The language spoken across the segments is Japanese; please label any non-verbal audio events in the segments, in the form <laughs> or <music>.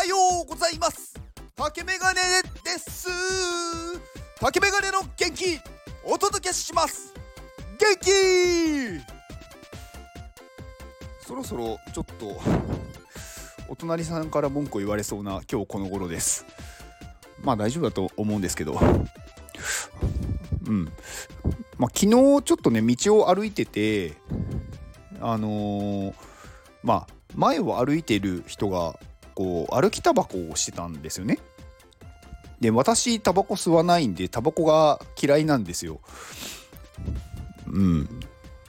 はようございます。竹メガネです。竹メガネの元気お届けします。元気！そろそろちょっとお隣さんから文句を言われそうな今日この頃です。まあ大丈夫だと思うんですけど。うん。まあ昨日ちょっとね道を歩いててあのー、まあ前を歩いている人がこう歩きタバコをしてたんですよね。で私タバコ吸わないんでタバコが嫌いなんですよ。うん。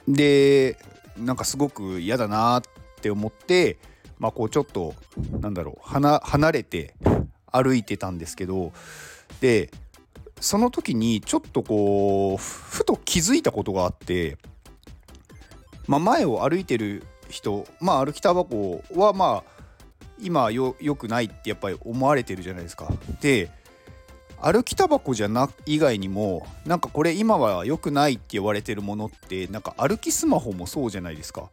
でなんかすごく嫌だなって思ってまあこうちょっとなんだろう離れて歩いてたんですけどでその時にちょっとこうふと気づいたことがあって、まあ、前を歩いてる人まあ歩きタバコはまあ今よよくないってやっぱり思われてるじゃないですか。で歩きタバコじゃな以外にもなんかこれ今は良くないって言われてるものってなんか歩きスマホもそうじゃないですか。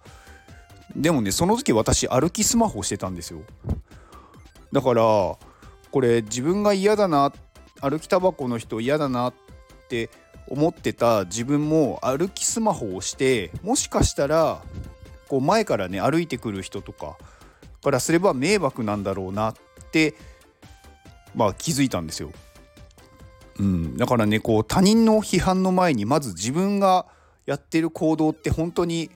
でもねその時私歩きスマホしてたんですよ。だからこれ自分が嫌だな歩きタバコの人嫌だなって思ってた自分も歩きスマホをしてもしかしたらこう前からね歩いてくる人とかからすれば迷惑なんだろうなってまあ気づいたんですよ。うん、だからねこう他人の批判の前にまず自分がやってる行動って本当に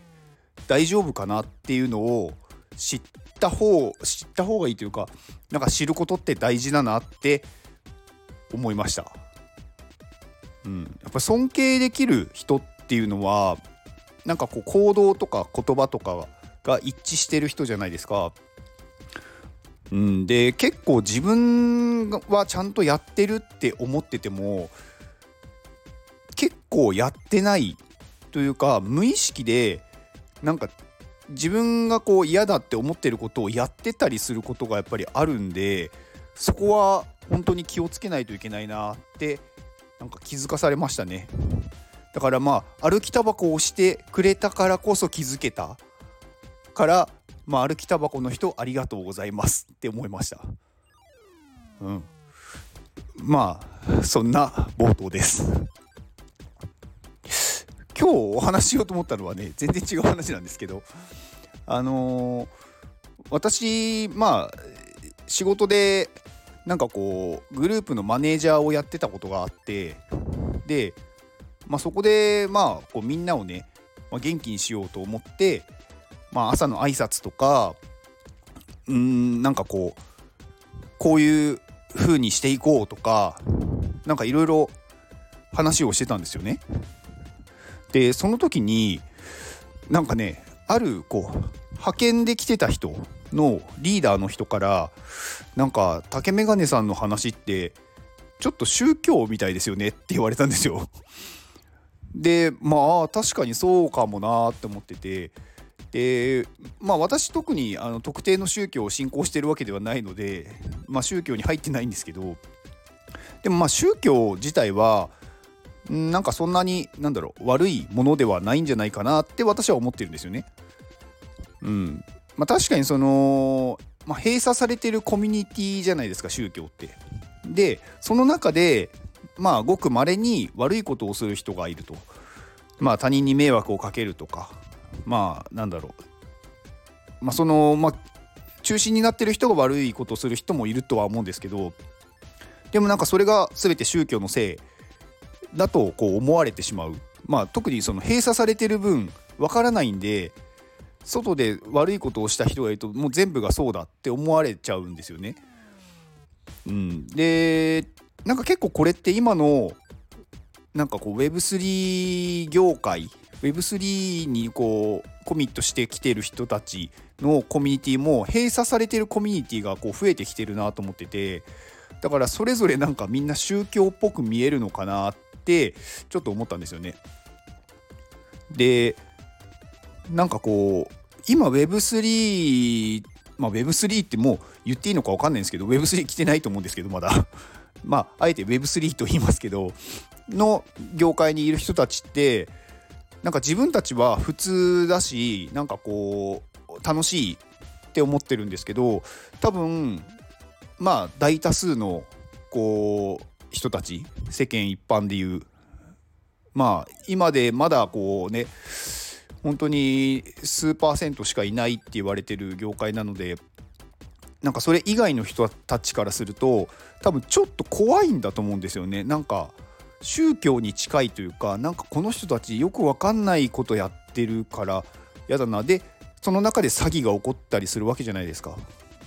大丈夫かなっていうのを知った方知った方がいいというかなんか知ることって大事だなって思いました。うん、やっぱ尊敬できる人っていうのはなんかこう行動とか言葉とかが一致してる人じゃないですか。うん、で結構自分はちゃんとやってるって思ってても結構やってないというか無意識でなんか自分がこう嫌だって思ってることをやってたりすることがやっぱりあるんでそこは本当に気をつけないといけないなってなんか気づかされましたね。だからまあ歩きタバコをしてくれたからこそ気づけたからまあ、歩きタバコの人ありがとうございますって思いました。うん。まあ、そんな冒頭です。今日お話しようと思ったのはね、全然違う話なんですけど、あのー、私、まあ、仕事で、なんかこう、グループのマネージャーをやってたことがあって、で、まあ、そこで、まあ、こうみんなをね、まあ、元気にしようと思って、まあ、朝の挨拶とかうんなんかこうこういう風にしていこうとかなんかいろいろ話をしてたんですよね。でその時になんかねあるこう派遣で来てた人のリーダーの人からなんか竹メガネさんの話ってちょっと宗教みたいですよねって言われたんですよ。でまあ確かにそうかもなって思っててでまあ私特にあの特定の宗教を信仰してるわけではないので、まあ、宗教に入ってないんですけどでもまあ宗教自体はなんかそんなになんだろう悪いものではないんじゃないかなって私は思ってるんですよね。うんまあ、確かにその、まあ、閉鎖されてるコミュニティじゃないですか宗教って。でその中でまあごくまれに悪いことをする人がいると。まあ他人に迷惑をかけるとかまあなんだろう。まあそのまあ中心になってる人が悪いことをする人もいるとは思うんですけどでもなんかそれが全て宗教のせいだとこう思われてしまう。まあ特にその閉鎖されてる分わからないんで外で悪いことをした人がいるともう全部がそうだって思われちゃうんですよね。うん、でなんか結構これって今のなんかこう Web3 業界 Web3 にこうコミットしてきてる人たちのコミュニティも閉鎖されてるコミュニティがこう増えてきてるなと思っててだからそれぞれなんかみんな宗教っぽく見えるのかなってちょっと思ったんですよね。でなんかこう今 Web3 まあ Web3 ってもう言っていいのか分かんないんですけど Web3 来てないと思うんですけどまだ <laughs> まああえて Web3 と言いますけどの業界にいる人たちってなんか自分たちは普通だしなんかこう楽しいって思ってるんですけど多分まあ大多数のこう人たち世間一般でいうまあ今でまだこうね本当に数パーセントしかいないって言われてる業界なのでなんかそれ以外の人たちからすると多分ちょっと怖いんだと思うんですよね。なんか宗教に近いというかなんかこの人たちよく分かんないことやってるから嫌だな。でその中で詐欺が起こったりするわけじゃないですか。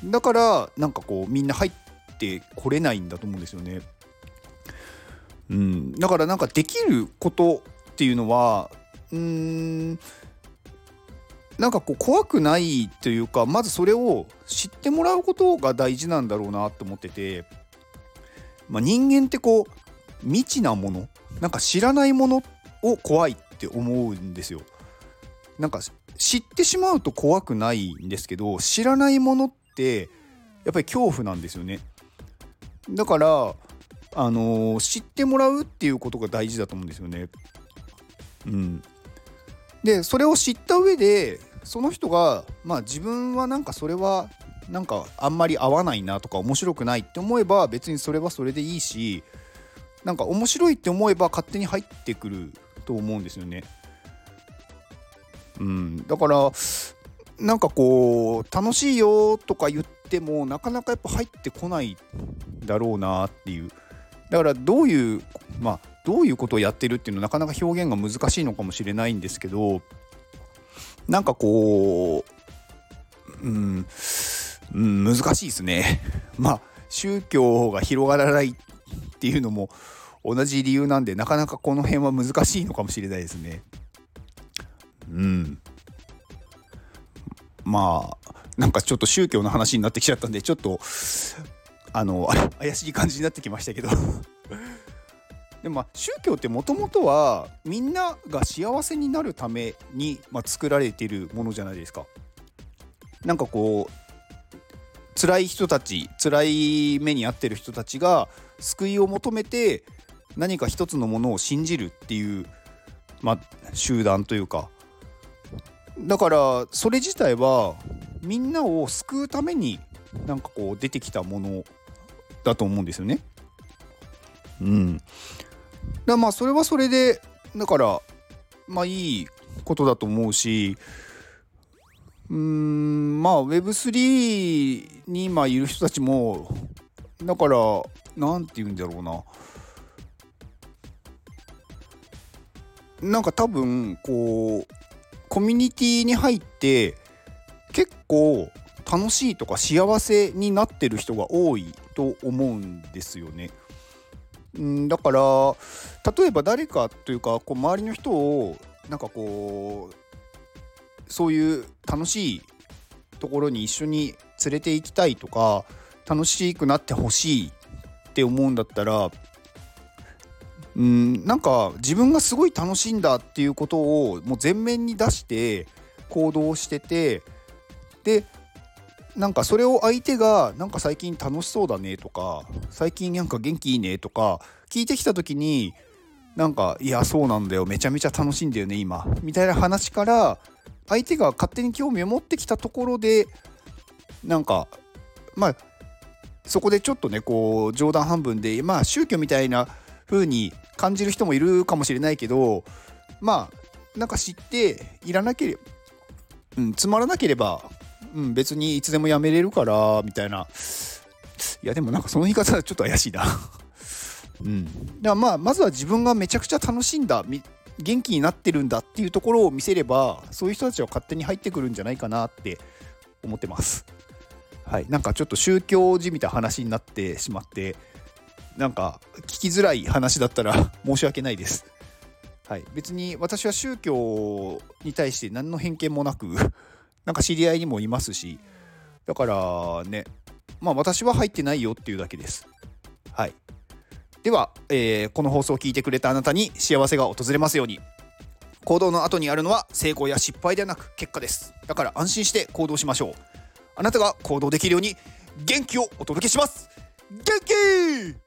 だからなんかこうみんな入ってこれないんだと思うんですよね。うん。だからなんかできることっていうのはうんなんかこう怖くないというかまずそれを知ってもらうことが大事なんだろうなと思ってて、まあ、人間ってこう未知なものなんか知らないものを怖いって思うんですよ。なんか知ってしまうと怖くないんですけど知らないものってやっぱり恐怖なんですよね。だからあのー、知ってもらうっていうことが大事だと思うんですよね。うん、でそれを知った上でその人がまあ自分はなんかそれはなんかあんまり合わないなとか面白くないって思えば別にそれはそれでいいしなんか面白いって思えば勝手に入ってくると思うんですよね。うん、だからなんかこう楽しいよとか言ってもなかなかやっぱ入ってこないだろうなっていうだからどういうまあどういうことをやってるっていうのはなかなか表現が難しいのかもしれないんですけどなんかこう、うん、うん、難しいですね。<laughs> まあ宗教が広がらないっていうのも同じ理由なんでなかなかこの辺は難しいのかもしれないですね。うん。まあなんかちょっと宗教の話になってきちゃったんでちょっとあの <laughs> 怪しい感じになってきましたけど <laughs> でもまあ宗教ってもともとはみんなが幸せになるために、まあ、作られているものじゃないですか。なんかこう辛い人たち辛い目に遭ってる人たちが救いを求めて何か一つのものを信じるっていう、まあ、集団というかだからそれ自体はみんなを救うためになんかこう出てきたものだと思うんですよね。うん。だまあそれはそれでだからまあいいことだと思うしうんまあ Web3 に今いる人たちもだから何て言うんだろうななんか多分こうコミュニティに入って結構楽しいとか幸せになってる人が多いと思うんですよね。んだから例えば誰かというかこう周りの人をなんかこうそういう楽しいところに一緒に連れて行きたいとか楽しくなってほしいって思うんだったらうんなんか自分がすごい楽しいんだっていうことをもう前面に出して行動しててでなんかそれを相手がなんか最近楽しそうだねとか最近なんか元気いいねとか聞いてきた時になんかいやそうなんだよめちゃめちゃ楽しいんだよね今みたいな話から相手が勝手に興味を持ってきたところでなんかまあそこでちょっとねこう冗談半分でまあ宗教みたいな風に感じる人もいるかもしれないけどまあなんか知っていらなければ、うん、つまらなければうん、別にいつでもやめれるからみたいな。いやでもなんかその言い方はちょっと怪しいな。<laughs> うん、だからまあまずは自分がめちゃくちゃ楽しいんだ元気になってるんだっていうところを見せればそういう人たちは勝手に入ってくるんじゃないかなって思ってます。はい、なんかちょっと宗教じみた話になってしまってなんか聞きづらい話だったら <laughs> 申し訳ないです。はい、別に私は宗教に対して何の偏見もなく <laughs> なんか知り合いにもいますしだからねまあ私は入ってないよっていうだけです。はい。では、えー、この放送を聞いてくれたあなたに幸せが訪れますように。行動の後にあるのは成功や失敗ではなく結果です。だから安心して行動しましょう。あなたが行動できるように元気をお届けします。元気!